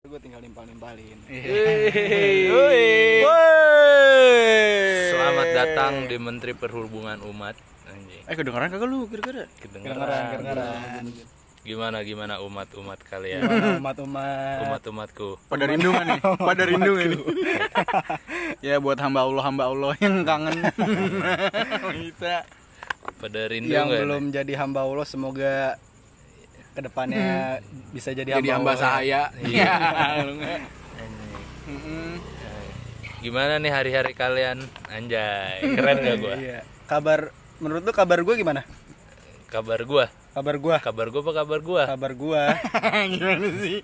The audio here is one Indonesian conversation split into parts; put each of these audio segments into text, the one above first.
gue tinggal nimpal-nimpalin Selamat datang di Menteri Perhubungan Umat. Anjing. Eh kedengeran kagak lu kira-kira? kedengeran kedengeran Gimana gimana umat-umat kalian? umat-umat Umat-umatku. Pada rindu kan nih? Pada rindu kan nih? ya buat hamba Allah hamba Allah yang kangen. Kita Pada rindu yang belum jadi hamba Allah semoga ke depannya bisa jadi, jadi hamba Allah. saya. Iya. Mm-mm. Gimana nih hari-hari kalian? Anjay, keren gak gua? Iya. Kabar menurut lu kabar gue gimana? Kabar gua, Kabar gua, kabar gua apa kabar gua? kabar gua. Gimana sih?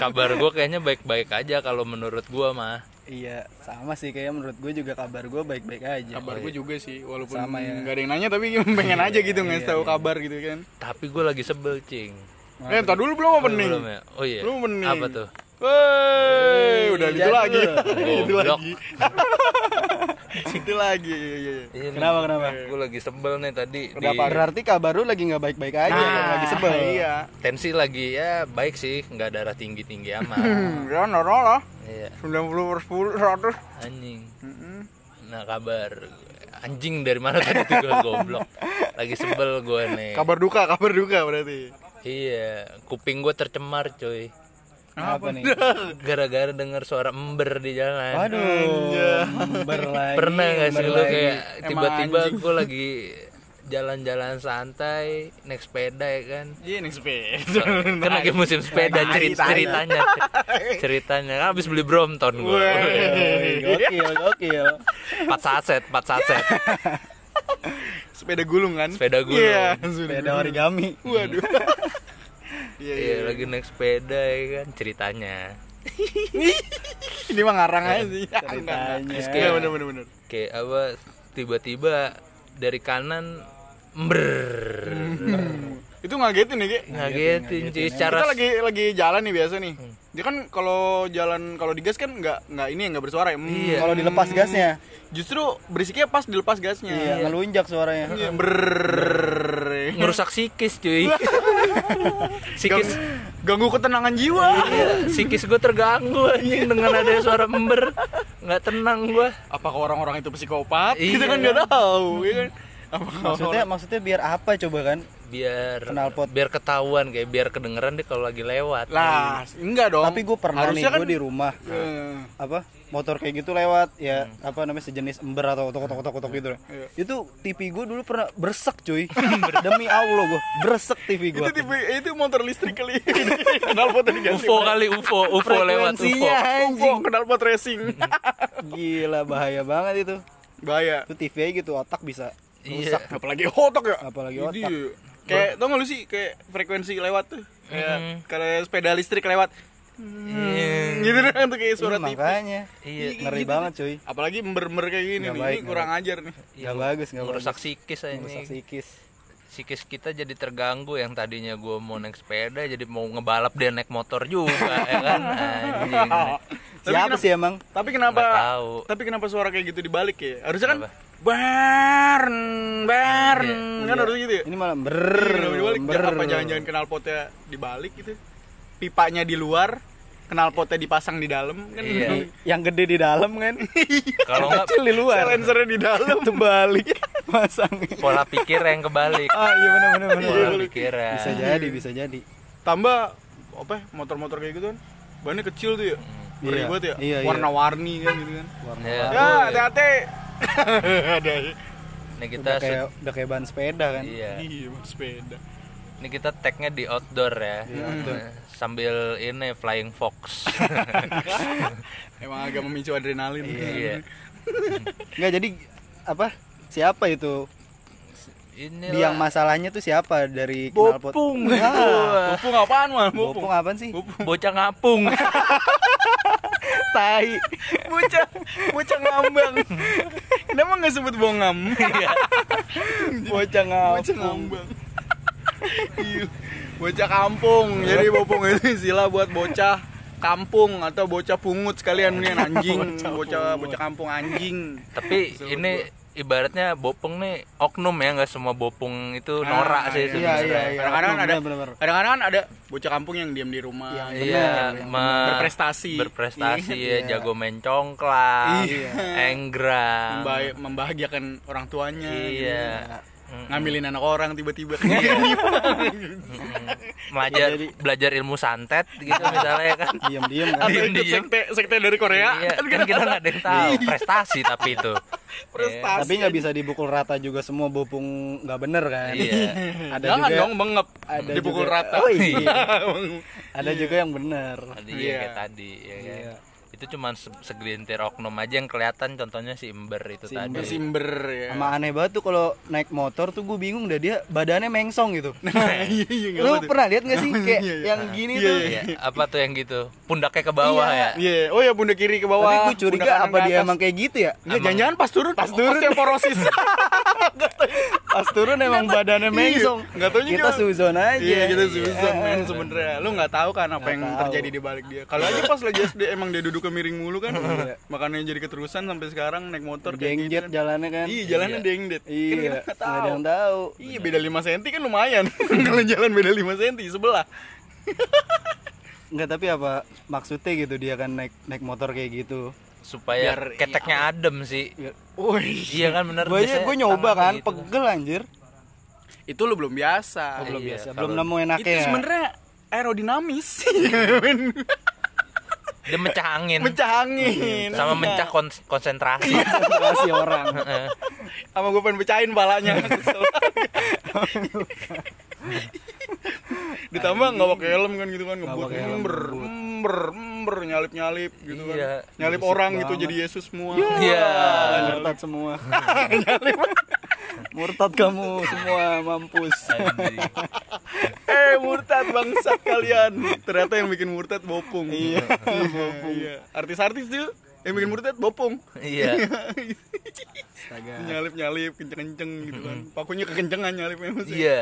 Kabar gua kayaknya baik-baik aja kalau menurut gua mah. Iya, sama sih kayaknya menurut gue juga kabar gue baik-baik aja. Kabar gue juga sih, walaupun Sama ya. nggak ada yang nanya tapi pengen aja gitu ngasih iya, tahu iya. kabar gitu kan. Tapi gua lagi sebel, cing. Eh, entar dulu belum opening. Belum ya? Oh iya. Belum opening. Apa tuh? Woi, udah itu Jadul. lagi. itu Goblok. lagi. itu lagi. Iya, iya, iya. Kenapa kenapa? Gue lagi sebel nih tadi di Kenapa? Berarti kabar lu lagi nggak baik-baik aja, Nah, lagi sebel. Iya. tensi lagi ya baik sih, nggak darah tinggi-tinggi amat. Ya, normal lah. Iya, 90 per 10, 100. anjing. Nah kabar anjing dari mana tadi tuh gue goblok. Lagi sebel gue nih. Kabar duka, kabar duka berarti. Iya, kuping gue tercemar cuy. Apa nih? Gara-gara denger suara ember di jalan. Waduh, ember lagi. Pernah gak sih lu kayak tiba-tiba gue lagi jalan-jalan santai naik sepeda ya kan Iya, nih sepeda. kan lagi musim sepeda ceritanya ceritanya kan habis beli Brompton gue Gokil, gokil. 4 saset 4 saset Sepeda gulung kan? Sepeda gulung. Iya, Sepeda origami. Waduh. Iya, iya. iya lagi naik sepeda ya kan ceritanya Ini mah ngarang aja sih. Ceritanya. Terus kayak bener bener bener. kayak apa tiba-tiba dari kanan ember Itu ngagetin nih, Ge. ngagetin cuy secara Kita lagi lagi jalan nih biasa nih. Dia kan kalau jalan kalau digas kan nggak nggak ini ya nggak bersuara ya. Hmm. Iya. Kalau dilepas gasnya, Justru berisiknya pas dilepas gasnya. iya, ngelunjak suaranya. Iya, brrrr. ngerusak psikis cuy psikis Ganggu ketenangan jiwa. iya, psikis gue terganggu anjing dengan ada suara ember nggak tenang gue Apakah orang-orang itu psikopat? Iya. Kita kan nggak tahu, ya kan? Apakah Maksudnya maksudnya biar apa coba kan? biar Knalpot. biar ketahuan kayak biar kedengeran deh kalau lagi lewat lah, enggak dong. Tapi gue pernah nih, Harusnya kan gue di rumah Eh, apa motor kayak gitu lewat ya apa namanya sejenis ember atau otok otok otok otok gitu Iya. itu TV gue dulu pernah bersek cuy demi Allah gue bersek TV gue itu tipe itu motor listrik kali. kenal pot tadi ganti. UFO kali UFO UFO lewat UFO UFO, anjing kenal pot racing. gila bahaya banget itu Bahaya. itu TV aja gitu otak bisa iya Apalagi otak ya. apalagi Ini otak ya. Kayak tau gak lu sih kayak frekuensi lewat tuh. Kayak Mhm. kalau sepeda listrik lewat. Iya. Gitu kan tuh kayak suara Iya, TV. makanya iya ngeri banget cuy Apalagi ember-ember kayak gini Nggak nih. baik, ini kurang nggak ajar nih. nggak bagus nggak bagus merusak psikis aja merusak ini psikis psikis kita jadi terganggu yang tadinya gue mau naik sepeda jadi mau ngebalap dia naik motor juga ya kan anjing siapa kenapa- sih emang Tapi kenapa tahu. Tapi kenapa suara kayak gitu dibalik ya? Harusnya kan Kenapa? barn barn Iya. kan harusnya gitu ya? ini malah ber Kenapa dibalik? Apa jangan-jangan knalpotnya dibalik gitu? Pipanya di luar, knalpotnya dipasang di dalam kan? Iya. yang gede di dalam kan kalau nggak kecil di luar Silencernya di dalam. terbalik masang pola pikir yang kebalik ah iya benar benar pola pikiran bisa jadi bisa jadi Tambah apa? ya, Motor-motor kayak gitu kan? Bannya kecil tuh ya. Ngeri Iya. banget ya. Iya, iya. Warna-warni kan gitu kan. warna Ya. Ya, hati-hati. Ada. ini kita udah kayak udah kayak ban sepeda kan iya Iya, sepeda. ini kita tagnya di outdoor ya sambil ini flying fox. Emang agak memicu adrenalin. iya. Nggak jadi apa siapa itu? Ini biang masalahnya tuh siapa dari knalpot bopung. Ah, Bopung apaan, Mal? bopung. Apaan sih? Bocah ngapung. Tai. Bocah bocah ngambang. Kenapa nggak sebut bongam? Iya. bocah ngapung. Bocah ngambang. Iya. Bocah kampung jadi bopong itu istilah buat bocah kampung atau bocah pungut sekalian nih anjing bocah bocah kampung anjing tapi ini ibaratnya bopong nih oknum ya nggak semua bopong itu norak Ah, sih iya, Iya, sebenarnya. iya, iya. Kadang-kadang kan ada kadang-kadang kan ada bocah kampung yang diam di rumah. Iya, Bener, me- Berprestasi. berprestasi Iya. ya, jago main congklak, Iya. enggrang. Memba- membahagiakan orang tuanya. gitu. Iya. Ngambilin anak orang tiba-tiba. Belajar belajar ilmu santet gitu misalnya kan. Diam-diam kan. Diem-diem. sekte sekte dari Korea. Iya, kan kita nggak ada yang tahu prestasi tapi itu. Prestasi. Tapi nggak bisa dipukul rata juga semua bopung nggak bener kan. Iya. Ada Jangan juga dong bengep ada dipukul juga- rata. Oh iya. ada juga yang bener. Tadi Iya. ya kayak tadi ya kan. Iya. Itu cuma se- segelintir oknum aja yang kelihatan contohnya si Imber itu Si tadi. Bersimber ya. Sama aneh banget tuh kalau naik motor tuh gue bingung dah dia badannya mengsong gitu. Iya, iya, nggak Lu pernah lihat gak sih kayak Iya, iya. yang gini Iya, tuh? Iya, apa tuh yang gitu? Pundaknya ke bawah ya. Iya, oh ya bunda kiri ke bawah. Tapi gue curiga apa dia emang kayak gitu ya? Enggak, jangan-jangan pas turun, pas turun osteoporosis. Pas turun emang badannya mengsong. Enggak tahu Kita suzon aja. Iya, kita suzon men sebenarnya. Lu nggak tahu kan apa Nggak yang terjadi di balik dia. Kalau aja pas lagi SD emang dia duduknya miring mulu kan. Iya. Makanya jadi keterusan sampai sekarang naik motor kayak gitu. Jengjet kan. jalannya kan. Iya, jalannya Iya. dengdet. Kan Iya, kita nggak nggak tahu. ada yang tahu. Iya, beda 5 cm kan lumayan. Kalau jalan beda 5 cm sebelah. Enggak tapi apa maksudnya gitu dia kan naik naik motor kayak gitu. Supaya Biar- keteknya adem sih. Woi, Iya kan bener Gue gue nyoba kan, gitu pegel anjir. itu lu belum biasa. Oh, belum Iya, biasa, belum nemu enaknya. itu ya. sebenarnya aerodinamis. Dia mencah angin Mencah angin. sama mencah kon- konsentrasi. konsentrasi orang. Sama gue pengen pecahin palanya Kesel. ditambah nggak pakai helm kan gitu kan ngebut ember ember ember nyalip nyalip gitu kan Iya. nyalip orang gitu banget. jadi Yesus semua Iya. Murtad semua. Murtad kamu semua mampus. Eh murtad bangsat kalian ternyata yang bikin murtad bopung Iya, iya artis-artis tuh yang bikin murtad bopung Iya. Astaga. nyalip nyalip kenceng kenceng gitu kan pakunya kekencengan nyalipnya maksudnya Iya.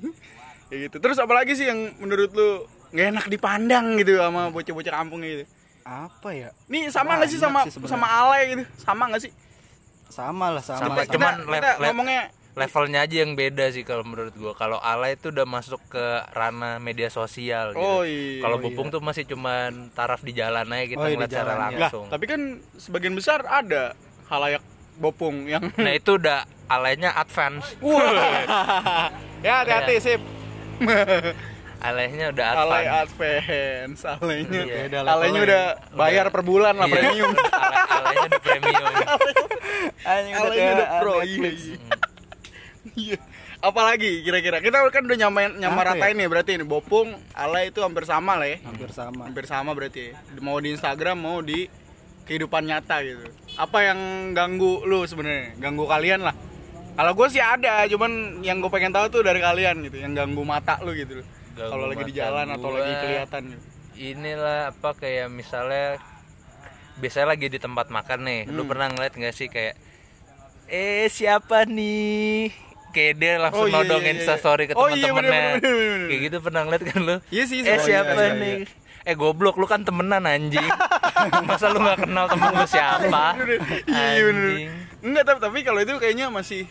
ya gitu terus apalagi sih yang menurut lu nggak enak dipandang gitu sama bocah-bocah kampung gitu Apa ya? nih sama nggak sih sama sih sama alay gitu sama nggak sih Sama lah sama. Sama, kita, cuman kita lev- ngomongnya levelnya aja yang beda sih kalau menurut gua. Kalau alay itu udah masuk ke ranah media sosial gitu. oh iya Kalau iya. bopung tuh masih cuman taraf di jalan aja kita Oh, iya, di ngeliat secara jalan, ya. lah langsung. tapi kan sebagian besar ada halayak bopung yang Nah itu udah alaynya advance. Wah. ya hati-hati sip Alaynya udah alay advance. advance alaynya Iya. Udah bayar per bulan lah Iya. premium Alay- alaynya udah premium. Udah alaynya kayak udah pro iya Netflix. Iya. apalagi kira-kira kita kan udah nyamain Apa nyamaratain nih berarti ini bopung alay itu hampir sama lah ya Hampir sama. hampir sama berarti ya. mau di Instagram mau di kehidupan nyata gitu apa yang ganggu lu sebenarnya ganggu kalian lah kalau gue sih ada cuman yang gue pengen tahu tuh dari kalian gitu yang ganggu mata lu gitu kalau lagi di jalan atau lagi kelihatan gitu Inilah apa kayak misalnya biasanya lagi di tempat makan nih. Lu Hmm. pernah ngeliat nggak sih kayak eh siapa nih? Kayak dia langsung Oh, iya, nodongin iya, iya. Instastory ke Oh, iya, teman-temannya. bener. Kayak gitu pernah ngeliat kan lu? Iya sih, Eh oh, siapa iya, iya, nih? Eh goblok lu kan temenan anjing. Masa lu nggak kenal temen lu siapa? iya bener Anjing. enggak tapi tapi kalau itu kayaknya masih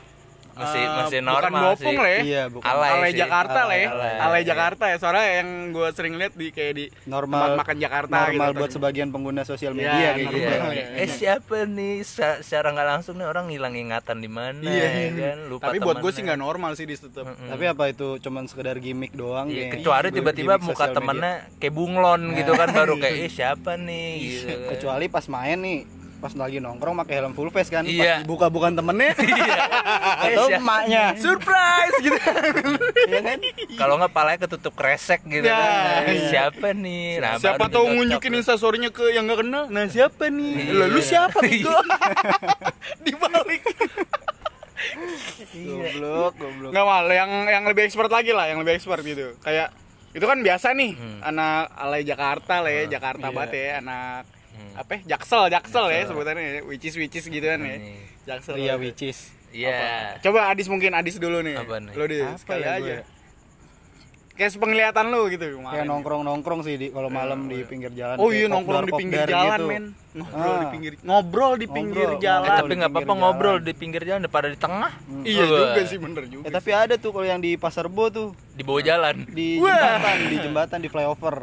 Masih eh, masih bukan normal bopung sih. lah ya Iya, bukan. Alay alay sih. Jakarta lah ya Alay, alay, alay. Jakarta ya soalnya yang gue sering lihat di kayak di Normal. tempat makan Jakarta Normal gitu buat sebagian pengguna sosial Iya, media kayak gitu. Iya. ya. Eh siapa nih? Sa- secara nggak langsung nih orang hilang ingatan di mana Iya, ya kan? Lupa tapi buat gue sih nggak normal sih di tetap Tapi apa itu cuman sekedar gimmick doang Iya, kayak kecuali tiba-tiba muka temennya kayak bunglon gitu kan baru kayak eh siapa nih gitu. kan. kecuali pas main nih pas lagi nongkrong pakai helm full face kan Iya. pas buka bukan temennya. Iya. atau Eh, siapa- emaknya. Surprise gitu. Iya kan? Kalau nggak palanya ketutup kresek gitu Ya, kan. Eh, iya. Siapa nih? Nah, siapa tahu ngunjukin instastorynya ke yang nggak kenal. Nah siapa nih? Iya. Lah, lu siapa gitu? Dibalik. Goblok goblok. Nggak mal yang yang lebih expert lagi lah yang lebih expert gitu. Kayak itu kan biasa nih Hmm. anak alay Jakarta lah ya Jakarta banget ya anak apa ya, jaksel jaksel ya sebutannya ya. Which is which is gitu kan ya. Nih. jaksel Ria which is. Iya. coba Adis mungkin Adis dulu nih. Apa nih? lo deh Apa sekali ya aja. gue? kayak penglihatan lu gitu kemarin. kayak nongkrong nongkrong sih di kalau malam di pinggir jalan Oh iya nongkrong di pinggir kopdar jalan gitu. men Ngobrol di Ah. pinggir Ngobrol di pinggir Ngobrol, jalan. Eh, ngobrol. tapi di nggak apa-apa ngobrol di pinggir jalan daripada di tengah. Iya Wah. juga sih bener juga Eh, tapi ada tuh kalau yang di pasar bo tuh. Di bawah jalan. Di jembatan di jembatan di flyover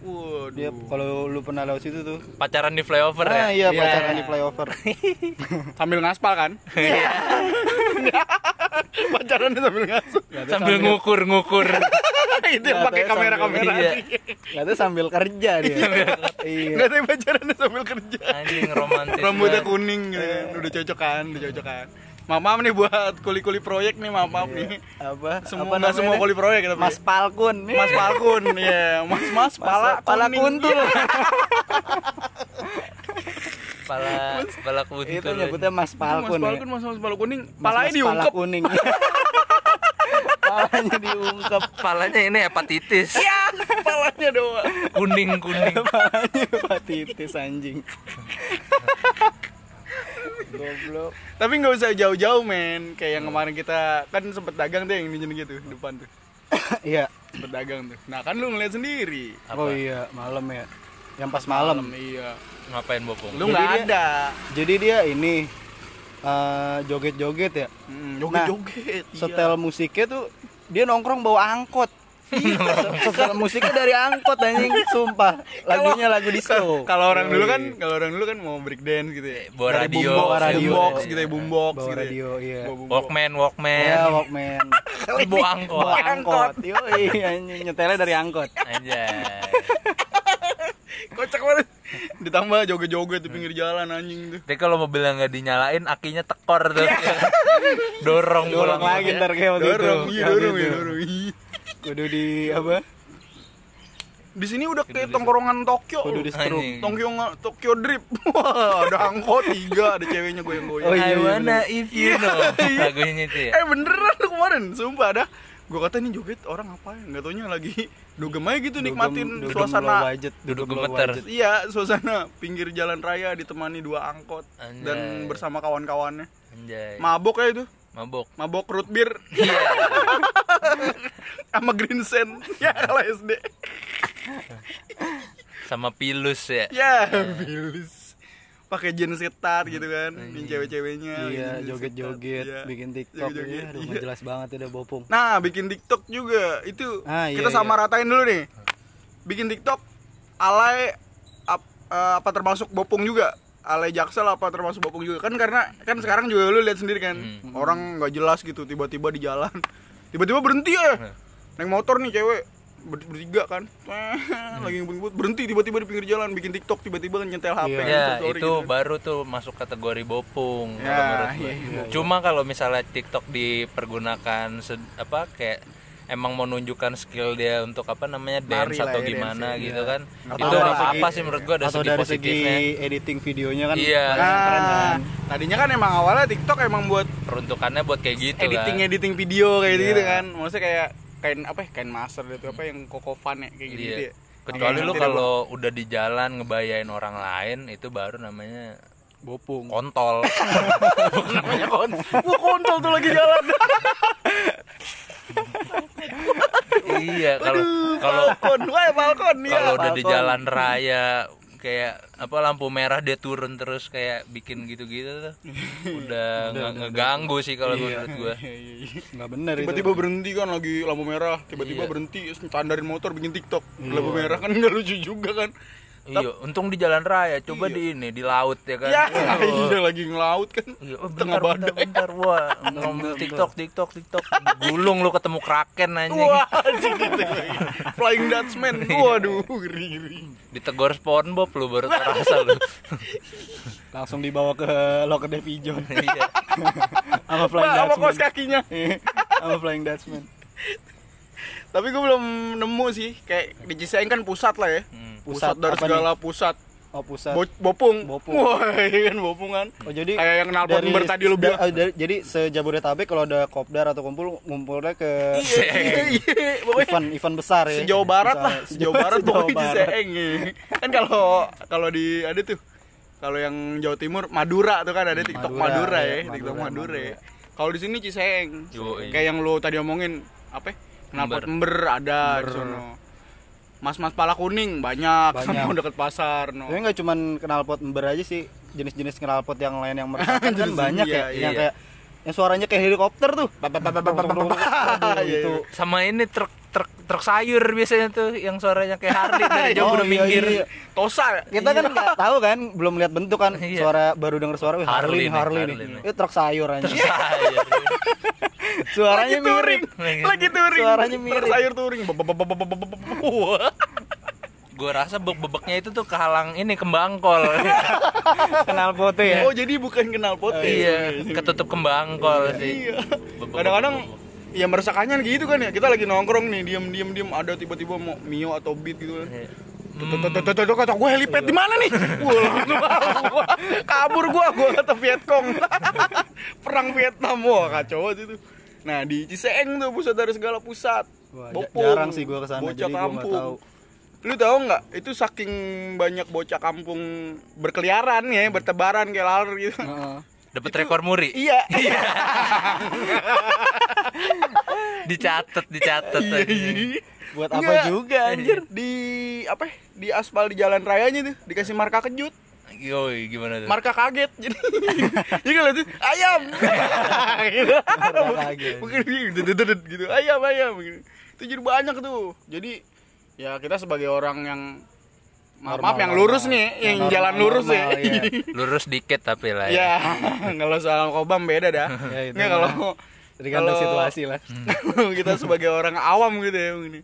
Waduh. Dia kalau lu pernah lewat situ tuh. Pacaran di flyover ah ya? iya Iya. pacaran di flyover. Sambil ngaspal kan? Pacaran sambil ngaspal. Sambil ngukur ngukur. Itu yang pakai kamera-kamera Iya. nggak tahu sambil kerja dia. Iya. Nggak tahu pacaran sambil kerja. Anjing romantis Rambutnya kuning gitu kan. Udah cocok kan Udah cocok kan Maaf maaf nih buat kuli-kuli proyek nih maaf maaf nih. Apa? Semua apa semua kuli proyek tapi Mas Palkun. Mas Palkun ya Mas Mas pala pala kuning. kuntul pala pala kuntul itu nyebutnya Mas Mas Palkun ya. Palkun Mas Mas pala kuning. Mas- Palanya Mas diungkep. Pala kuning. Palanya diungkep. Palanya ini hepatitis. Ya palanya doang. Kuning kuning. Palanya hepatitis anjing goblok. Tapi nggak usah jauh-jauh men. Kayak yang kemarin kita Kan sempet dagang tuh yang ini gitu Depan tuh. Iya. Sempet dagang tuh. Nah kan lu ngeliat sendiri. Apa? oh iya malam ya. Yang pas malam. Iya. Ngapain bopong Lu nggak ada. jadi dia ini eh, joget-joget ya. Hmm, Joget-joget iya. setel musiknya tuh dia nongkrong bawa angkot setel musiknya dari angkot anjing. Sumpah. Lagunya lagu disco. Kalau orang dulu kan Kalau orang dulu kan mau break dance gitu ya. Bawa Dari radio. boombox, radio. boombox gitu ya Boombox bawa gitu ya. radio iya. Bawa walkman walkman. Ya walkman. Bawa angkot. Bawa angkot. yoi anjing. Nyetelnya dari angkot. Anjay. Kocak banget. Ditambah joget-joget di pinggir jalan anjing tuh. Tapi kalau mobilnya nggak dinyalain, akinya tekor tuh. dorong, dorong pulang. lagi ntar kayak waktu itu. Dorong, iya dorong, iya dorong. Iya. Kudu di apa Di sini udah kayak tongkrongan Tokyo kudu di stroke Anjing. Tokyo Tokyo Drip. Wah, ada angkot tiga, ada ceweknya goyang-goyang. Oh, iya, I iya, wanna if you know. Lagunya itu ya. Eh beneran lu kemarin, sumpah ada. Gue kata nih joget orang ngapain? Gak taunya lagi dugem aja gitu nikmatin Dugem- dugem suasana. low budget, Duduk dugem low gemeter. budget. Iya, suasana pinggir jalan raya ditemani dua angkot Anjay. dan bersama kawan-kawannya. Anjay. Mabok ya itu, Mabok. mabok root beer Iya. sama green sand. Ya kalau SD. Sama pilus ya. Ya, bilus. Pakai jeans ketat gitu kan, ini cewek-ceweknya. iya joget-joget iya. bikin tiktok Joget-joget, ya iya. jelas banget udah bopong Nah, bikin TikTok juga itu Ah, iya, kita sama iya. ratain dulu nih. Bikin TikTok alay ap- eh, apa termasuk bopong juga? Alay Jaksel apa termasuk bopong juga? Kan karena kan sekarang juga lu lihat sendiri kan. Hmm. Orang nggak jelas gitu tiba-tiba di jalan. Tiba-tiba berhenti ya. Hmm. Naik motor nih cewek ber- bertiga kan. Lagi ngebut berhenti tiba-tiba di pinggir jalan bikin TikTok tiba-tiba nyetel HP Iya. Ya, itu gitu baru tuh masuk kategori bopung kalau menurut gue. iya, iya. Cuma kalau misalnya TikTok dipergunakan apa kayak emang mau nunjukkan skill dia untuk apa namanya dance lah atau ya, gimana dance, gitu iya. kan. Atau itu dari segi- apa sih menurut gua ada atau segi dari segi editing videonya kan Iya. keren Nah, kan tadinya kan emang awalnya TikTok emang buat Peruntukannya buat kayak gitu editing kan. editing video kayak gitu, Iya. gitu kan maksudnya kayak kain apa ya kain master gitu apa yang koko fan ya kayak gitu, Iya. ya Kecuali lu kalau udah di jalan ngebayain orang lain itu baru namanya bopung kontol. namanya kon wah kontol tuh lagi jalan iya, kalau kalau balkon wah balkon ya kalau udah di jalan raya kayak apa lampu merah dia turun terus kayak bikin gitu-gitu tuh. Udah nge- ngeganggu sih kalau menurut gua. nggak bener itu. Tiba-tiba berhenti kan lagi lampu merah. Tiba-tiba Iya. berhenti standarin motor bikin tiktok. Lampu merah kan nggak lucu juga kan Iya, untung di jalan raya. Coba di ini di laut ya kan. ya Oh. iya lagi ngelaut kan Iya, oh, tengah bentar, bentar, badai. bentar, wah, ngomong TikTok, TikTok, TikTok, gulung lu ketemu kraken anjing, wah gitu lagi. flying dutchman. Waduh ngeri ngeri. Ditegor SpongeBob lu baru terasa lu, langsung dibawa ke locker Davy John. Iya, sama Flying Dutchman kos kakinya. Sama Flying Dutchman tapi gue belum nemu sih kayak di Ciseeng kan pusat lah ya Hmm. pusat, Pusat dari segala pusat oh pusat Bo bopung Bopung. wah iya kan bopung kan Oh jadi Kayak yang knalpot Ember tadi lu bilang. da- eh, dari- jadi sejabodetabek kalau ada kopdar atau kumpul ngumpulnya ke iya iya iya pokoknya event event besar ya. sejauh barat lah sejauh barat sejauh pokoknya barat. Ciseeng ya. kan kalau kalau di ada tuh kalau yang Jawa Timur Madura tuh kan ada TikTok Madura, Madura, iya, ya TikTok Madura, Madura, Madura. kalau di sini Ciseeng kayak yang lu tadi omongin apa ya? Knalpot ember ada di sono mas-mas pala kuning banyak, Banyak. mau deket pasar no. Tapi nggak cuman knalpot ember aja sih, jenis-jenis knalpot yang lain yang meresahkan kan banyak iya, ya, yang iya. kayak yang suaranya kayak helikopter tuh. Iya, iya. itu sama ini truk truk truk sayur biasanya tuh yang suaranya kayak Harley dari jauh Oh, udah iya, minggir iya. Tosa. Kita kan nggak tahu kan, belum lihat bentuk kan, Iya. suara baru denger suara Harley Harley, nih, Harley, Harley nih. nih. Itu truk sayur aja. Truk sayur Suaranya lagi touring, mirip. lagi touring. Suaranya mirip. Sayur touring. Gue rasa bebek-bebeknya itu tuh kehalang ini kembang kol Kenal foto ya. Oh jadi bukan kenal pot. iya ketutup kembang kol sih Iya. Kadang-kadang ya meresahkannya gitu kan ya. Kita lagi nongkrong nih, diem-diem diem ada tiba-tiba mau Mio atau Beat gitu kan. Iya. Tuh, tuh, tuh, tuh, tuh, kata gue helipad di mana nih? Wah, kabur gua, gua kata Vietcong. Perang Vietnam, wah kacau banget itu. Nah di Ciseeng tuh pusat dari segala pusat. Wah, ja- Bopong, jarang sih gua ke sana, bocah jadi gua nggak kampung. tahu. Lu tahu nggak? Itu saking banyak bocah kampung berkeliaran ya, bertebaran kayak laler gitu. Heeh. dapat rekor muri Iya. dicatat dicatat Iya, iya. Buat apa Nggak. juga anjir? Di apa? ya, Di aspal di jalan rayanya tuh dikasih marka kejut. Yoi, gimana tuh marka kaget jadi jadi kalau itu ayam gitu. mungkin gitu gitu, gitu ayam ayam gitu. itu jadi banyak tuh jadi ya kita sebagai orang yang maaf, Normal, maaf yang lurus normal. nih yang Normal, jalan lurus normal, ya iya. lurus dikit tapi lah ya ya kalau soal kobam beda dah Ya, itu nggak kalau Tergantung kalau- situasi lah. kita sebagai orang awam gitu ya ini.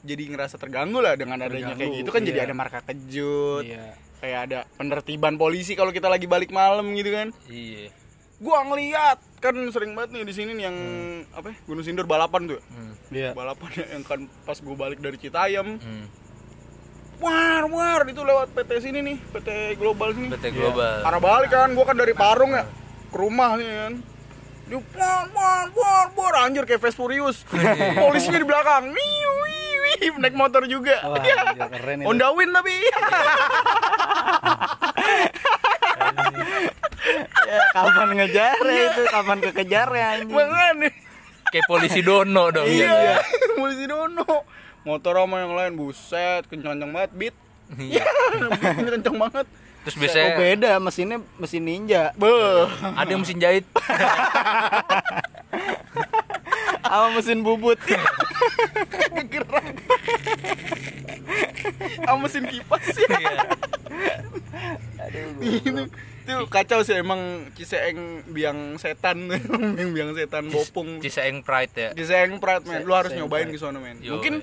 Jadi ngerasa terganggu lah dengan adanya kayak Terganggu, gitu kan jadi iya. ada marka kejut Iya. kayak ada penertiban polisi kalau kita lagi balik malam gitu kan. Iya. Gua ngeliat kan sering banget nih di sini nih yang apa ya, Gunung Sindur balapan tuh. Hmm, Iya. balapan ya, yang kan pas gua balik dari Citayam. Hmm. war war itu lewat PT sini nih PT Global sini. PT global. Arah balik kan gua kan dari Parung ya ke rumah nih kan dia war war war war anjir kayak Fast Furious polisinya di belakang wiu naik motor juga Wah, Ya. anjir, keren itu. Honda Win tapi Ya, kapan ngejar ya itu? Kapan kekejar ya anjing? makanya kayak polisi dono dong iya polisi dono motor sama yang lain buset kencang-kencang banget beat Iya. Kencang banget terus Oh biasanya beda, mesinnya mesin ninja. Beuh. ada yang mesin jahit Sama mesin bubut. gerak sama mesin kipas ya Iya. itu itu kacau sih emang Ciseeng biang setan yang biang setan bopung Ciseeng Pride ya Ciseeng Pride men lu harus Ciseeng nyobain ke sono men mungkin.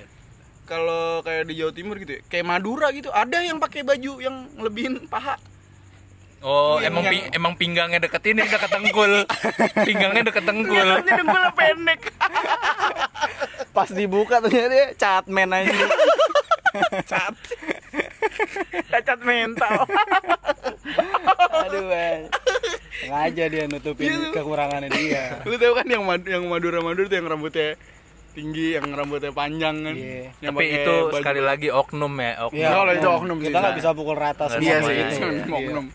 Kalau kayak di Jawa Timur gitu ya, kayak Madura gitu ada yang pakai baju yang lebihin paha Oh, Yang- emang yang- pi- emang pinggangnya deket ini deket tengkul. pinggangnya deket tengkul. Pinggangnya dengkulnya pendek Pas dibuka ternyata dia catman aja. cat cacat mental Aduh, man. Sengaja dia nutupin Iya. kekurangannya dia. lu tahu kan yang yang Madura Madura tuh yang rambutnya tinggi yang rambutnya panjang kan Iya. Yang Tapi itu baju- sekali lagi oknum ya, oknum. Iya, kalau itu oknum Kita nggak Sa. bisa pukul rata semua. iya sih ya, itu iya. oknum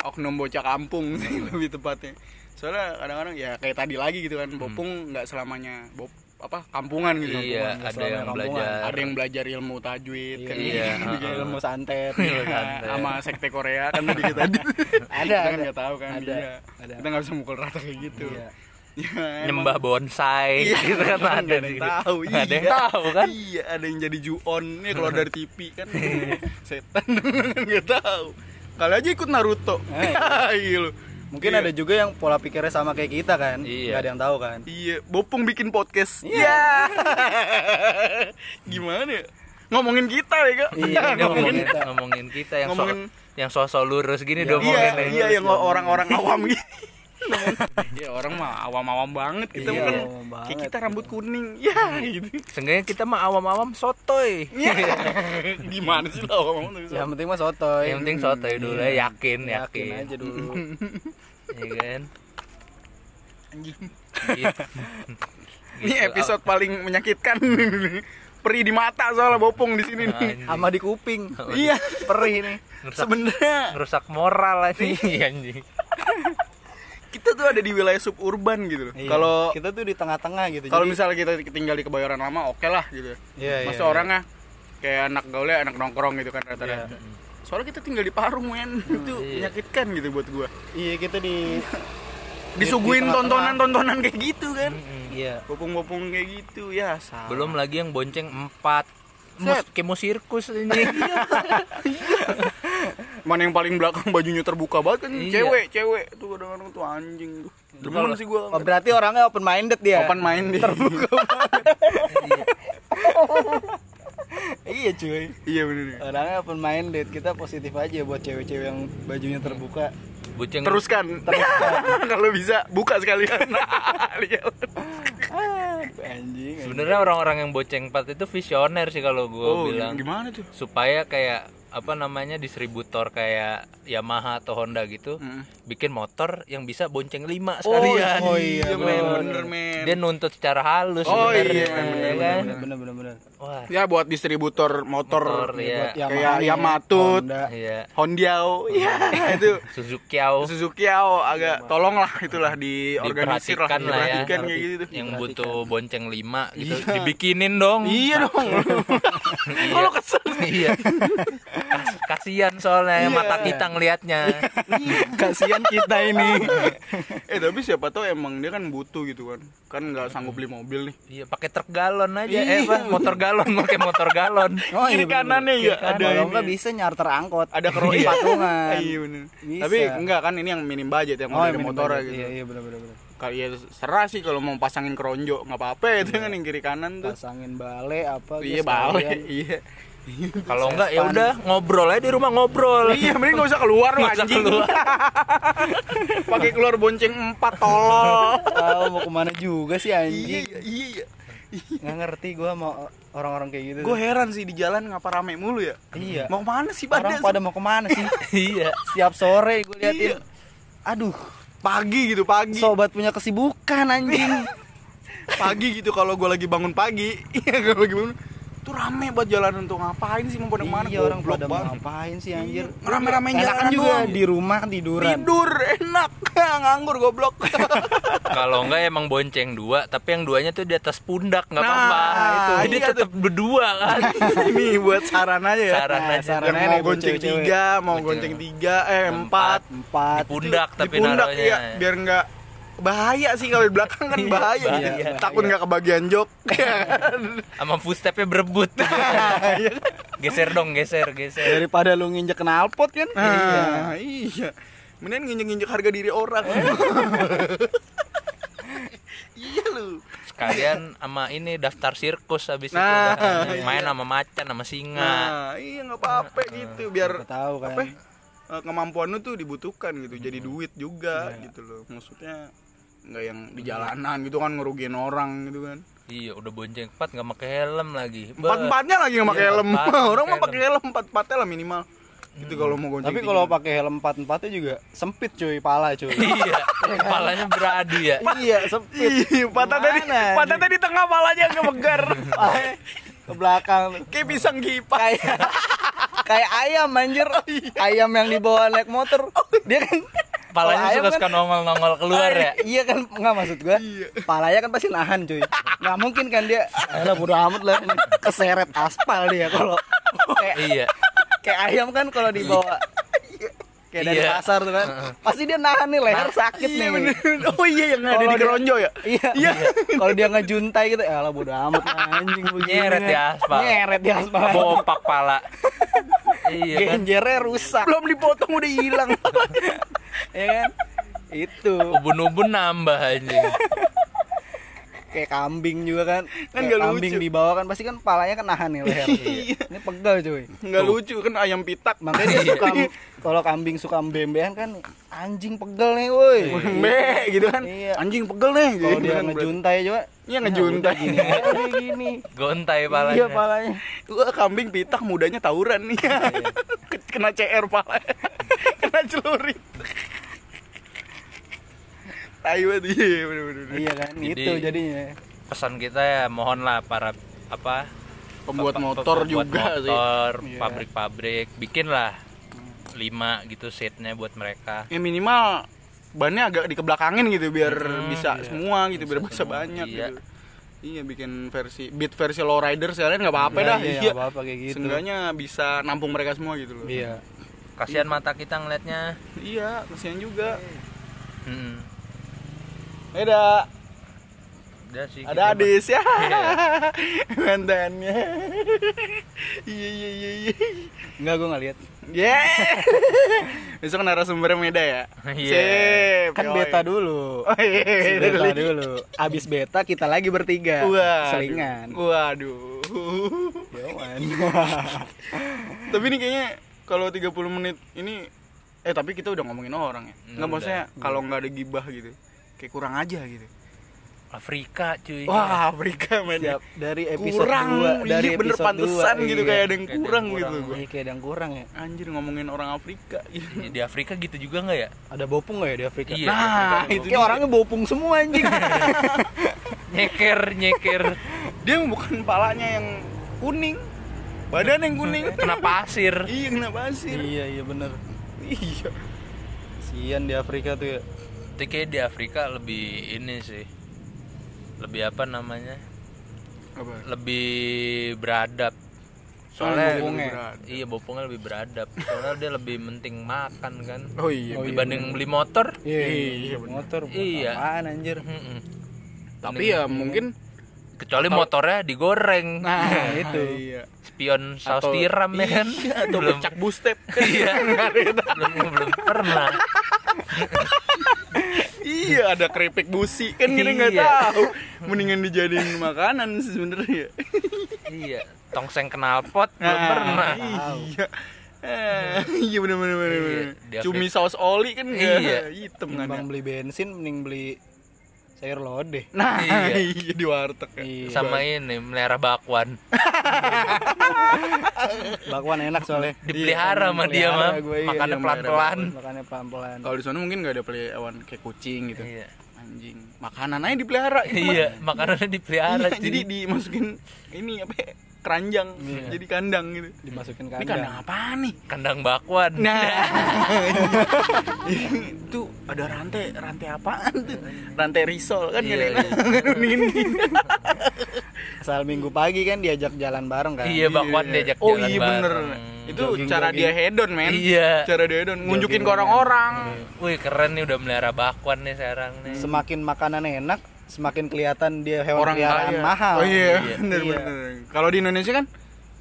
oknum bocah kampung sih lebih tepatnya soalnya kadang-kadang ya kayak tadi lagi gitu kan bopung nggak selamanya bop apa kampungan gitu Iya, Kampungan, ada yang kampungan. belajar. ada yang belajar ilmu tajwid kan Iya, gitu. heeh. ilmu santet. Sama sekte Korea kan tadi kita Ada, kita kan ada. nggak tahu kan Ada, iya. ada. kita nggak bisa mukul rata kayak gitu Iya. Ya, Nyembah bonsai Iya, gitu kan nggak ada ada yang sih. tahu. Nggak ada yang iya. tahu kan. iya ada yang jadi juon nih keluar dari TV kan. Setan nggak tahu. Kali aja ikut Naruto. Iya lu. Mungkin Iya. ada juga yang pola pikirnya sama kayak kita kan. Iya. Nggak ada yang tahu kan. iya bopung bikin podcast. Iya. Gimana ya? Ngomongin kita ya kak? Iya, ngomongin kita. ngomongin kita yang so, Ngomongin- yang sosok lurus gini Iya, dong iya iya yang orang-orang awam gitu Iya orang mah awam-awam banget kita Iya, mungkin awam banget kayak kita rambut kuning ya gitu Seenggaknya kita mah awam-awam sotoy. Iya. gimana sih lo awam-awam? Yang penting mah sotoy. Yang penting sotoy dulu ya, yakin, Yakin yakin. aja dulu. Iya kan? Anjing. Gitu. Ini Gitu. episode paling menyakitkan. Perih di mata soalnya bopong di sini nih. Sama di kuping. Iya, Perih nih. Sebenarnya ngerusak moral aja anjing. Kita tuh ada di wilayah suburban gitu loh. Iya. Kalau kita tuh di tengah-tengah gitu. kalau Jadi- misalnya kita tinggal di kebayoran lama oke lah gitu. Iya, Masa iya, orangnya kayak anak gaulnya anak nongkrong gitu kan rata-rata. Soalnya kita tinggal di Parung men, itu menyakitkan gitu buat gua. Iya, kita di Disuguhin tontonan-tontonan kayak gitu kan. iya. Popung-popung kayak gitu ya salah. belum lagi yang bonceng empat. Mus, kayak mau sirkus ini Mana yang paling belakang bajunya terbuka banget kan Iya. cewek, cewek tuh kadang-kadang tuh anjing tuh. Demen sih gua. Oh, berarti orangnya open minded dia. Open main dia. iya, cuy. iya bener. ya. Orangnya open minded. Kita positif aja buat cewek-cewek yang bajunya terbuka. bonceng Teruskan. Kalau bisa buka sekalian. Ah, anjing. sebenarnya orang-orang yang bonceng empat itu visioner sih kalau gue oh, bilang gimana tuh? supaya kayak apa namanya distributor kayak Yamaha atau Honda gitu Mm. bikin motor yang bisa bonceng 5 sekalian. oh iya, men, bener. bener men. Dia nuntut secara halus Oh, sebenarnya, iya, ya bener, kan? Bener bener bener. Wah, Ya buat distributor motor, motor ya. Buat kayak Yamatut, Honda. Iya. Hondiao, ya itu Suzuki Ao Suzuki Ao agak tolonglah itulah diorganisir lah, diperhatikan lah ya. kayak gitu. Yang butuh bonceng 5 gitu dibikinin dong. Iya dong. Kalau kesel iya. Kas- kasihan soalnya Iya. mata kita ngelihatnya. Kasihan kita ini. eh tapi siapa tahu emang dia kan butuh gitu kan. Kan nggak sanggup beli mobil nih. Iya, pakai truk galon aja. Iya. Eh, apa? motor galon, pakai motor galon. Oh, Kiri kanannya ya Kiri kanan. ada Kalau ini. nggak bisa nyarter angkot. Ada keroi patungan. Iya bener. Bisa. Tapi enggak kan ini yang minim budget yang Oh, bener-bener. gitu. Iya, iya bener bener bener. Kali ya serah sih kalau mau pasangin keronjo nggak apa-apa itu kan yang kiri kanan tuh. Pasangin bale apa Iya sekalian. Iya. Kalau enggak ya udah ngobrol aja di rumah ngobrol. Iya, mending nggak usah keluar lu anjing. keluar. Pakai keluar bonceng empat tolol. Tahu mau ke mana juga sih anjing. iya, iya. Nggak ngerti gua mau orang-orang kayak gitu. Gue heran sih di jalan ngapa rame mulu ya. Iya. Mau ke mana sih Orang pada pada mau ke mana sih? iya. Setiap sore gue liatin. Iya. Aduh, pagi gitu pagi. sobat punya kesibukan anjing. pagi gitu kalau gue lagi bangun pagi. Iya kalau lagi bangun tuh rame buat jalan untuk ngapain sih mau pada ke mana iya orang pada ngapain sih anjir? Rame-ramein Enakan jalanan juga doang. di rumah tiduran. tidur enak nganggur goblok Kalau enggak emang bonceng dua, tapi yang duanya tuh di atas pundak nggak Nah, apa-apa. itu. Jadi Iya tetap berdua kan. ini buat saran aja ya Saran Nah, aja. saran yang aja mau gonceng cewek-cewek. tiga mau gonceng tiga eh empat Empat. Di pundak di tapi pundak naruhnya. iya biar nggak bahaya sih kalau di belakang kan Iya, bahaya, bahaya. gitu. takut nggak kebagian jok Sama footstepnya berebut. geser dong, geser, geser. Daripada lu nginjek knalpot kan? nah, iya mending nginjek-nginjek harga diri orang iya lu Sekalian sama ini daftar sirkus habis itu Nah, udah. iya. main sama macan sama singa. nah iya nggak apa-apa gitu biar Nggak tahu kan. apa ya, eh, kemampuan lu tuh dibutuhkan gitu jadi duit juga gitu loh maksudnya nggak yang di jalanan gitu kan ngerugiin orang gitu kan. Iya, udah bonceng. Empat nggak pakai helm lagi. Empat empatnya lagi nggak pakai Iya, helm. empat, orang mah pakai helm. Empat empatnya lah minimal. Gitu kalau mau gonceng Tapi kalau pakai helm empat empatnya juga sempit cuy, pala cuy. iya, kepalanya beradu ya. iya, sempit. Ih, patah tadi patah tadi tengah palanya ngemegar Palanya ke belakang. Kayak pisang kipas. Kayak kayak ayam anjir. Ayam yang dibawa naik motor. Dia kan Kepalanya kalau ayam suka-suka nongol-nongol keluar ya. iya kan nggak maksud gua palanya kan pasti nahan cuy nggak mungkin kan dia lah bodo amat lah ini keseret aspal dia kalau kayak Iya. kayak ayam kan kalau dibawa kayak dari Iya. pasar tuh kan pasti dia nahan nih leher sakit iya nih bener oh iya yang ada Kalau di keronjo ya Iya. Kalau dia ngejuntai gitu, ya lah bodo amat lah, anjing begini. Nyeret di aspal. Nyeret di aspal. Bopak pala. iya kan. Genjernya rusak. belum dipotong udah hilang ya kan? Itu Ubun-ubun nambah anjing. kayak kambing juga kan. Kan nggak kambing lucu. di bawah kan pasti kan palanya kan nahan nih leher. Ini pegal cuy. nggak lucu kan ayam pitak Makanya dia suka kalau kambing suka mbembean kan anjing pegel nih woi. Be gitu kan. Iya. Anjing pegel nih Kalau gitu dia kan. ngejuntai juga. Iya ngejuntai. Gini aja dia gini. Gontai Iya palanya. palanya. Wah kambing pitak mudanya tawuran nih. Kena CR pala. Kena celurit. Tai banget iya bener-bener. Iya kan? Jadi- Itu jadinya. Pesan kita ya mohonlah para apa Pembuat pe- motor pembuat juga sih. motor, Iya. pabrik-pabrik bikinlah lima gitu seatnya buat mereka. Ya minimal bannya agak dikebelakangin gitu biar Hmm, bisa iya. semua gitu biar Bisa bisa semua, banyak iya. gitu iya bikin versi beat versi low rider sekalian nggak apa-apa dah iya, iya nggak apa-apa kayak gitu Seenggaknya bisa nampung mereka semua gitu loh iya kasihan mata kita ngeliatnya iya kasihan juga Hmm. ada Udah sih ada Adis ya Iya. mantannya iya iya iya iya enggak gue nggak lihat Yeah. Besok narasumbernya Meda ya. Iya. Sip. kan yoi. beta dulu Oh iya, Si beda beta lagi. dulu abis beta kita lagi bertiga Waduh. selingan Waduh. Yowan. tapi ini kayaknya kalau 30 menit ini eh tapi kita udah ngomongin orang ya. Hmm, Enggak maksudnya kalau nggak ada gibah gitu. Kayak kurang aja gitu. Afrika cuy Wah, Afrika men. Siap dari episode Kurang, 2 dari iya bener episode pantesan 2, gitu iya. kayak ada yang Kayak kurang gitu kurang. gua. Iya, kayak ada yang kurang ya Anjir ngomongin orang Afrika gitu. Ya, di Afrika gitu juga nggak ya ada bopung nggak ya di Afrika Iya. Nah, Afrika itu kayak orangnya bopung semua anjing nyeker nyeker Dia bukan palanya yang kuning. Badan yang kuning. kena pasir iya, kena pasir. iya iya bener Iya. sian di Afrika tuh ya tapi kayak di Afrika lebih ini sih lebih apa namanya Apa? lebih beradab Soalnya soalnya bopongnya. iya bopongnya lebih beradab soalnya dia lebih penting makan kan Oh iya. Oh, iya, dibanding beli motor iya Iya, bener. motor Iya. apaan anjir Mm-mm. Tapi ya mungkin kecuali motornya digoreng nah itu. Iya. spion saus Atau- tiram ya kan Iya, atau belum pecak bustep. iya belum belum pernah iya, ada keripik busi kan kita nggak Iya. tahu. Mendingan dijadiin makanan sih sebenarnya. iya tongseng knalpot belum Nah, pernah Iya. Eh, iya bener bener bener. Iya, Cumi saus oli kan Iya. hitam kan. Timbang ya. beli bensin mending beli sayur lodeh Nah, Iya. iya di warteg ya. Iya. sama ini melihara bakwan bakwan enak soalnya dipelihara sama dia mah iya, makannya iya, pelan pelan makannya pelan-pelan Kalau di sana mungkin nggak ada peliharaan kayak kucing gitu. iya Anjing. Makanan aja dipelihara. itu mah. iya makanannya dipelihara Iya, jadi dimasukin ini apa ya, keranjang Iya. jadi kandang gitu. Dimasukin ini kandang. kandang apaan nih? Kandang bakwan. Nah. Itu ada rantai rantai apaan tuh? Rantai risol kan Iya, kan iya. ini asal minggu pagi kan diajak jalan bareng kan? Iya bakwan diajak oh jalan iya bener. bareng. itu Jogging, cara jogging. dia hedon men. Iya. cara dia hedon. Ngunjukin ke orang-orang wih keren nih udah melihara bakwan nih sekarang nih. Semakin makanan enak semakin kelihatan dia hewan orang peliharaan kaya mahal oh iya, Iya. bener Iya. bener kalau di Indonesia kan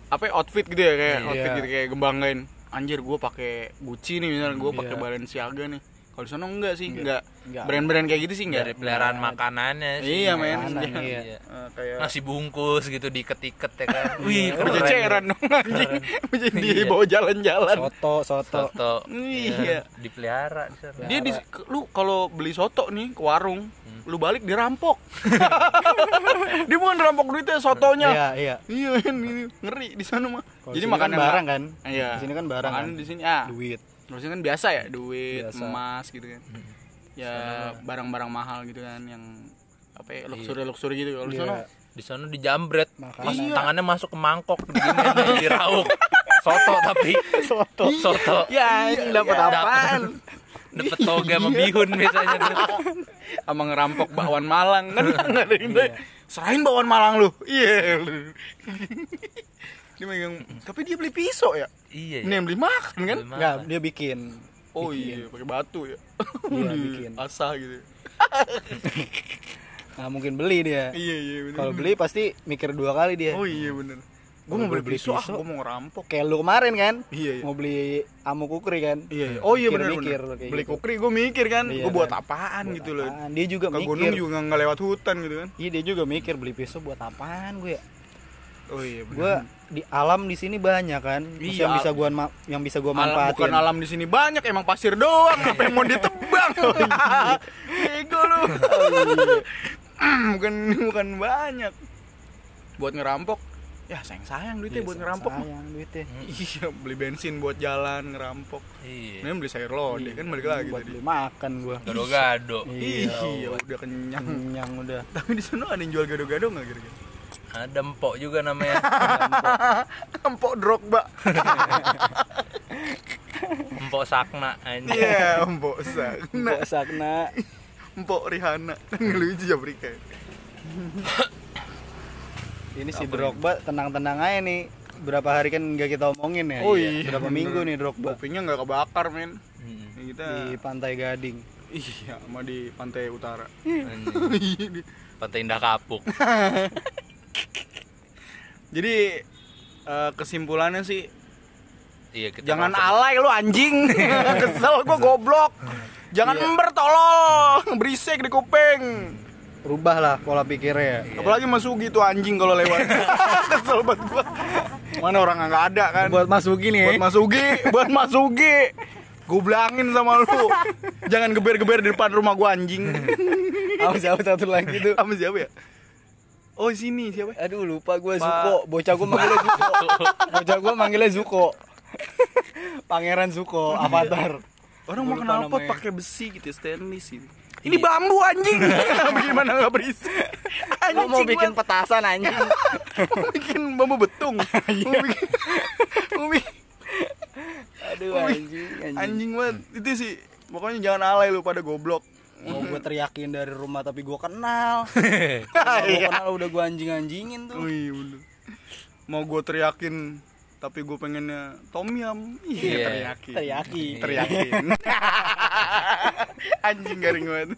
apa ya, outfit gitu ya kayak Iya. outfit gitu kayak gembanggain anjir gue pakai Gucci nih misalnya gue pakai Iya. Balenciaga nih kalau di sana enggak sih enggak, Enggak. brand-brand kayak gitu sih enggak. Dari peliharaan makanannya sih. Iya men. Makanan, Iya. iya. Eh, kayak nasi bungkus gitu diiket-iket ya kan. Wih keren berceceran dong anjing. Iya. dibawa jalan-jalan. Soto soto. Soto. Iya. dipelihara di sana. dia di lu kalau beli soto nih ke warung lu balik dirampok. Dia bukan rampok duitnya sotonya. Iya iya. Iya ngeri di sana mah. Jadi makan kan barang kan? Iya. di sini kan barang Makanan kan? di sini ah. Duit Maksudnya kan biasa ya duit Biasa. emas gitu kan. Ya barang-barang mahal gitu kan yang apa ya luxury luxury gitu. Kalau di sana? Iya. di sana dijambret. Makanan. Mas, Iya. tangannya masuk ke mangkok begini dirauk. Soto tapi. Soto. Soto. Ya ini dapat iya. apaan? Dapet toga sama bihun biasanya. Tuh sama ngerampok bakwan Malang. Kan nggak ada yang serahin bakwan Malang lu. Iya. lu. dia megang tapi dia beli pisau ya? Iya ini ya. yang beli makan kan? Beli makan. Dia bikin. Oh iya pakai batu ya? Iya, Di bikin. asah gitu nggak mungkin beli dia. Iya iya bener. Kalau beli pasti mikir dua kali dia. Oh iya bener. Gue mau beli beli pisau ah gue mau ngerampok. Kayak lu kemarin kan? Iya iya. Mau beli amuk kukri kan? Iya, iya. Oh iya benar benar. kayak Beli gitu. kukri gue mikir kan, Iya, gue buat kan. apaan Buat gitu loh. dia juga Ke gunung mikir. juga nggak lewat hutan gitu kan. iya dia juga mikir beli pisau buat apaan gue ya Oh iya gue di alam di sini banyak kan Iya. yang bisa gua yang bisa gua Alam, manfaatin bukan alam di sini banyak, emang pasir doang. Apa yang mau ditebang? Ego lu. bukan bukan banyak. Buat ngerampok, ya sayang sayang duitnya Iya, buat ngerampok. mah. sayang duitnya Iya, beli bensin buat jalan ngerampok. iya beli sayur lodeh kan balik lagi buat tadi. beli makan gua gado-gado Iya, udah kenyang. kenyang udah Tapi di sana ada yang jual gado-gado nggak kira-kira? Ada empok juga namanya Empok Drogba. empok Empok Sakna anjing. Iya, Mbok Sakna. Mbok Sakna. Mbok Rihanna. Lucu ya mereka. Ini si Drogba tenang-tenang aja nih. Berapa hari kan nggak kita omongin ya? Oh iya, Berapa bener. minggu nih Drogba Kupingnya nggak kebakar, men. Hmm, Ya, kita di Pantai Gading. iya, sama di pantai utara. Pantai Indah Kapuk. Jadi eh, kesimpulannya sih Iya, kita jangan langsung- alay lu anjing. Kesel gua goblok. Jangan Iya. ember tolol, berisik di kuping. Rubahlah pola pikirnya ya. Apalagi Mas Ugi tuh anjing kalau lewat. Kesel banget gua. Mana orang nggak ada kan? Buat Mas Ugi nih. buat Mas Ugi, buat Mas Ugi. Gue bilangin sama lu, jangan geber-geber di depan rumah gua anjing. Sama siapa satu lagi tuh. Sama siapa ya? Oh sini siapa? Aduh lupa gue. Zuko. Bocah gue manggilnya Zuko. Bocah gue manggilnya Zuko. Pangeran Zuko, Avatar. Orang mau kenal pot pakai besi gitu, stainless gitu. Ini bambu anjing. Bagaimana nggak berisik? Lo mau Anjing, bikin petasan anjing. mau bikin bambu betung. Iya. mau bikin, mau bikin Aduh anjing, anjing. anjing banget. Itu sih. Pokoknya jangan alay lu pada goblok. Mau gue teriakin dari rumah tapi gue kenal. Kalau gue Iya. kenal udah gue anjing-anjingin tuh. Oh iya bener. Mau gue teriakin tapi gue pengennya tom yum. Iya, Iya. teriakin. Teriyaki. Teriakin. Anjing garing banget.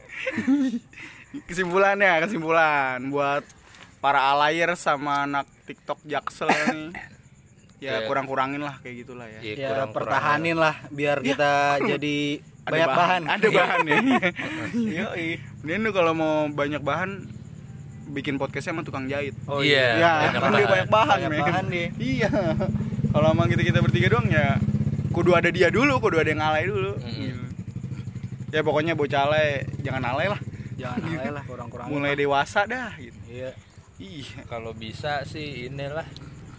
Kesimpulannya, kesimpulan buat para alayer sama anak TikTok Jaksel nih. Ya Kayak- kurang-kurangin lah kayak gitulah ya. Iya, Ya kurang-kurang. pertahanin lah biar kita jadi Ada banyak bahan. Ada bahan ya. Yoi. Lu kalau mau banyak bahan bikin podcastnya sama tukang jahit. Oh Iya, ya, banyak kan dia bahan. banyak bahan, Banyak bahan dia. Iya. Kalau emang kita kita bertiga doang ya kudu ada dia dulu, kudu ada yang alay dulu. Mm-mm. Gitu. Ya pokoknya bocah alay jangan alay lah. Jangan alay lah kurang-kurangin. Mulai dewasa dah gitu. Iya. Iya. Kalau bisa sih inilah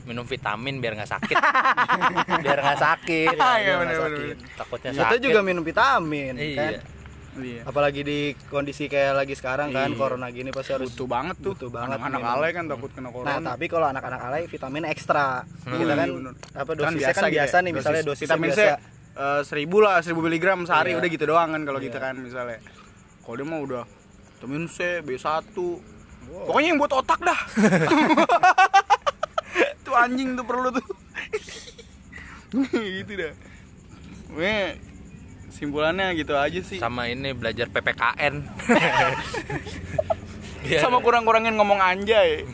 minum vitamin biar nggak sakit. Biar nggak sakit. Biar nggak bener, sakit. bener. Takutnya Kita sakit. juga minum vitamin Iya. kan. Iya. Apalagi di kondisi kayak lagi sekarang kan Iya. corona gini pasti harus Butuh banget tuh. butuh banget Anak-anak alay kan takut kena corona. Nah, tapi kalau anak-anak alay vitamin ekstra. Hmm. Kita kan Iya, bener. apa Kan dosisnya kan biasa, gitu ya. nih misalnya dosis vitamin C biasa. eh, seribu lah, seribu miligram sehari Iya. udah gitu doang kan kalau Iya. kita kan misalnya. Kalau dia mah udah vitamin C, B1. Pokoknya yang buat otak dah. tuh anjing tuh perlu tuh. gitu dah. Pokoknya simpulannya gitu aja sih. sama ini belajar PPKN. biar, Sama kurang-kurangin ngomong anjay.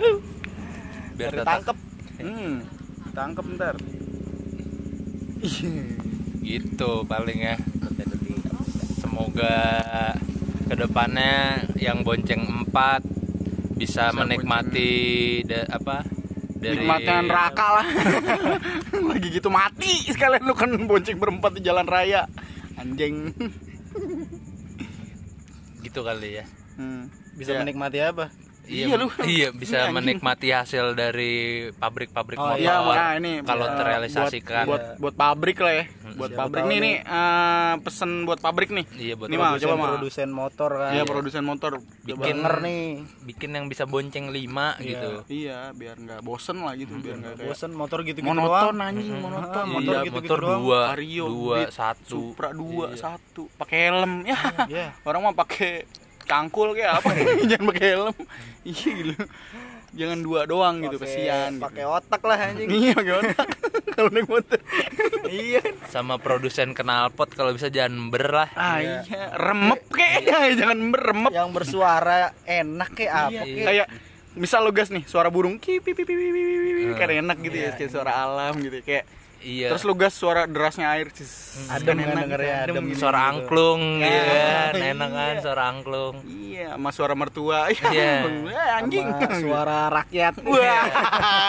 biar tetap Ditangkep. Hmm. Tangkep ntar. gitu paling ya. Semoga ke depannya yang bonceng 4 bisa, Bisa menikmati da- apa dari Nikmatnya neraka lah. Lagi gitu mati sekalian lu kan bonceng berempat di jalan raya. Anjing. gitu kali ya. Hmm. Bisa Ya. menikmati apa? Iya, Iya, lu. iya bisa Iya, menikmati hasil dari pabrik-pabrik Oh, motor. Iya, nah ini kalau eh, terrealisasikan. buat, buat buat pabrik lah ya. Buat Siapa pabrik nih nih. nih eh, pesen buat pabrik nih. Iya, buat Ini mah Produsen- coba produsen motor kan. Iya, produsen motor. bikin Denger nih. bikin yang bisa bonceng 5 Iya. gitu. Iya, biar nggak bosen lah gitu, biar nggak kayak Bosen motor gitu-gitu monoton doang. anjing, monoton. Ah, motor iya, gitu-gitu motor doang. dua, Vario, dua, satu. Supra dua, Iya. satu. Pakai helm. Ya. Iya. Orang mah pakai cangkul kayak apa jangan pakai helm. Iya gitu. Jangan dua doang gitu, Pakai- kesian. gitu. Pakai otak lah anjing. Iya, pakai otak. Kalau naik motor. iya. Sama produsen knalpot kalau bisa jangan ber lah. Ah Iya. iya, remep kayak jangan meremep. Yang bersuara enak kayak apa Iya. kayak. Kayak misal lo gas nih, suara burung ki pi pi pi pi pi pi, pi, pi, kan enak gitu ya, Iya, kayak suara alam gitu kayak. Iya. Terus lo gas suara derasnya air, cis. Adem Kan enak dengernya, gitu, adem gitu. suara angklung gitu Iya. kan, enak kan suara angklung. Iya, sama suara mertua. Iya. Eh, anjing. Sama suara rakyat. Wah,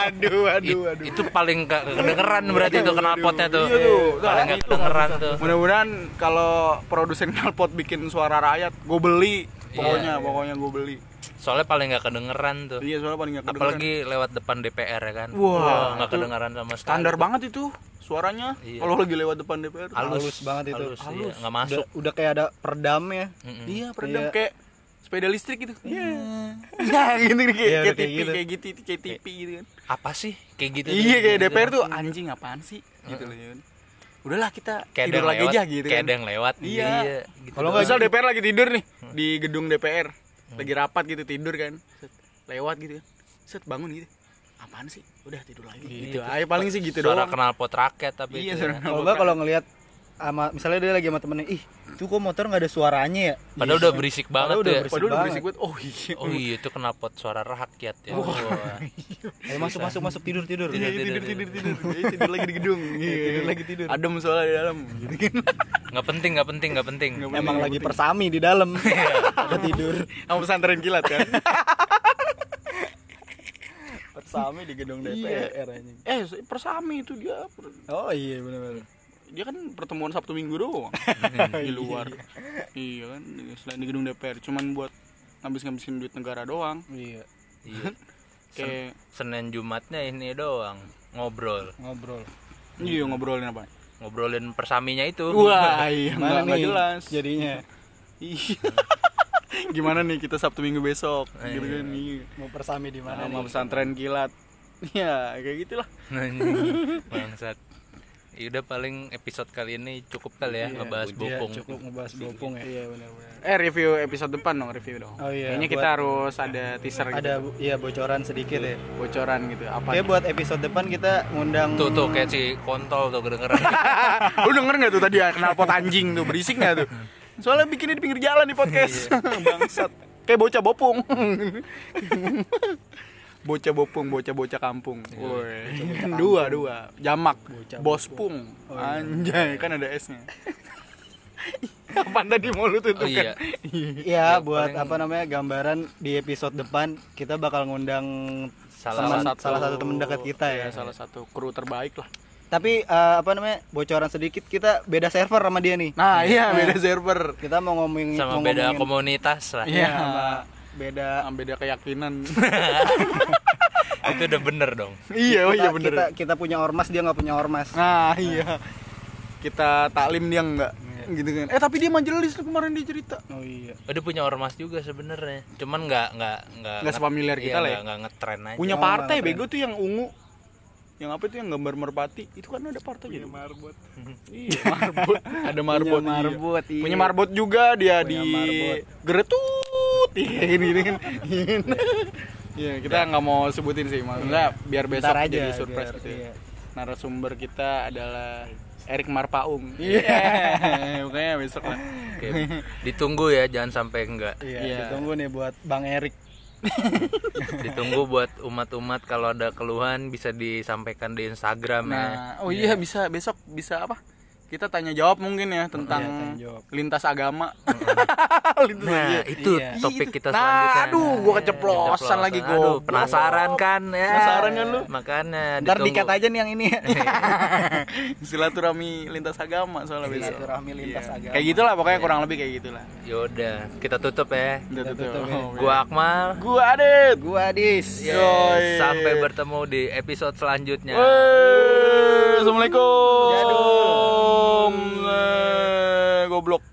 aduh, aduh, aduh. Itu paling gak kedengeran berarti itu knalpotnya tuh. Iya tuh. Paling gak kedengeran tuh. Mudah-mudahan kalau produsen knalpot bikin suara rakyat, gue beli. Pokoknya, Iya. pokoknya gue beli. Soalnya paling gak kedengeran tuh. Iya, soalnya paling gak kedengeran. Apalagi lewat depan DPR ya kan. Wah, nggak itu kedengeran sama sekali. standar banget itu suaranya Iya. kalau lagi lewat depan DPR. Halus, Halus banget itu. Halus, iya. Halus. nggak Udah, masuk. udah kayak ada peredamnya. Mm-mm. Iya, peredam Iya. kayak sepeda listrik gitu. Iya. Ya, gitu nih, kayak, Iya, kayak udah kayak TV, gitu. kayak gitu, kayak TV gitu kan. Apa sih kayak gitu? Iya, kayak DPR tuh anjing apaan sih? Gitu loh. Kan. udahlah kita kayak tidur lagi lewat aja gitu kayak kan. ada yang lewat Iya. gitu kalau nggak misal DPR lagi tidur nih di gedung DPR lagi rapat gitu tidur kan. Set, lewat gitu kan. Set bangun gitu. Apaan sih? Udah tidur lagi. Gitu. aja paling sih gitu suara doang. knalpot raket tapi iya ya. Kalau enggak kalau ngelihat sama misalnya dia lagi sama temennya, ih, itu kok motor nggak ada suaranya ya? padahal udah berisik banget Padahal tuh udah ya. berisik Padahal udah banget. berisik banget. Oh iya. oh iya itu knalpot suara rakyat ya Wah. Ayo masuk masuk masuk tidur tidur. Iya, Tidur, tidur, tidur, tidur, tidur, Iya, tidur lagi di gedung. Iya, tidur lagi tidur. Adem soalnya di dalam. Gitu kan. nggak penting nggak penting nggak penting Nggak Emang lagi nggak persami di dalam. Ada tidur. Sama pesantren kilat kan. Persami di gedung DPR anjing. eh, persami itu dia. Oh iya benar-benar. Dia kan pertemuan Sabtu Minggu doang di luar. Iya kan, selain di gedung DPR cuman buat ngabis-ngabisin duit negara doang. Iya, Iya. Kayak Senin Jumatnya ini doang ngobrol ngobrol. iya ngobrolin apa? ngobrolin persaminya itu Wah, iya Mana nggak jelas. jadinya Iya. Gimana nih kita Sabtu Minggu besok gitu kan. Iya. mau persami di mana Sama nih? pesantren kilat. Ya, kayak gitulah. bangsat ya udah paling episode kali ini cukup kali ya ngebahas Iya, bopong cukup ngebahas bopong ya. Iya benar-benar. Eh review episode depan dong, review dong. Oh iya, Kayaknya kita harus ada teaser gitu. Ada iya bocoran sedikit ya. bocoran gitu. Apa? Kayak buat episode depan kita ngundang tuh tuh kayak si kontol tuh kedengeran Lu denger gak tuh tadi ya knalpot anjing tuh berisik gak tuh? Soalnya bikinnya di pinggir jalan di podcast. Bangsat. Kayak bocah bopung. bocah bopung, bocah-bocah kampung. Woi. Dua, dua. Jamak. Bos pung. Anjay, kan ada S-nya. Kapan tadi mau lu tutup oh iya kan? Iya, buat apa namanya gambaran di episode depan kita bakal ngundang salah Teman- salah satu teman dekat kita ya. salah satu kru terbaik lah. Tapi eh, apa namanya bocoran sedikit kita beda server sama dia nih. Nah, iya beda server. Kita mau ngomongin sama mau beda ngomongin- komunitas lah Iya. sama beda Ah, beda keyakinan. itu udah bener dong iya, oh iya kita, bener. kita kita punya ormas dia nggak punya ormas. Nah, iya. Kita taklim dia enggak gitu kan. Eh, tapi dia majelis tuh kemarin dia cerita. Oh iya. udah punya ormas juga sebenarnya cuman nggak nggak nggak Nggak sepamiliar kita lah ya. nggak nggak ngetren aja Punya Oh, partai nggak bego tuh yang ungu. Yang apa itu yang gambar merpati? Itu kan ada partai jadi marbot. iya, marbot. Ada marbot. Punya marbot, iya. iya. Punya marbot juga dia Punya di marbot. Geretut. Iya, ini ini kan. Iya, kita nggak mau sebutin sih, maksudnya biar besok aja, jadi surprise biar- gitu ya. iya. Narasumber kita adalah Erik Marpaung. Iya, pokoknya besok lah. Oke, ditunggu ya jangan sampai enggak Iya, Iya. ditunggu nih buat Bang Erik. ditunggu buat umat-umat kalau ada keluhan bisa disampaikan di Instagram ya Nah, oh iya bisa besok bisa apa? Kita tanya jawab mungkin ya tentang Iya, tanya jawab. lintas agama. lintas nah iya. itu Iya. topik kita Nah, selanjutnya aduh, gua keceplosan lagi, Aduh, goblok. penasaran kan ya Penasaran kan lu? makanya Ntar dikat aja nih yang ini. Silaturahmi lintas agama soalnya. Silaturahmi lintas Iya. agama. Kayak gitulah pokoknya kurang lebih kayak gitulah. yaudah kita tutup ya Udah tutup. tutup ya. Oh, gua Akmal Gua Adit. Gua Adis. Yes, Yoi. sampai bertemu di episode selanjutnya Wey, Assalamualaikum. Jadul. Eh, Goblok.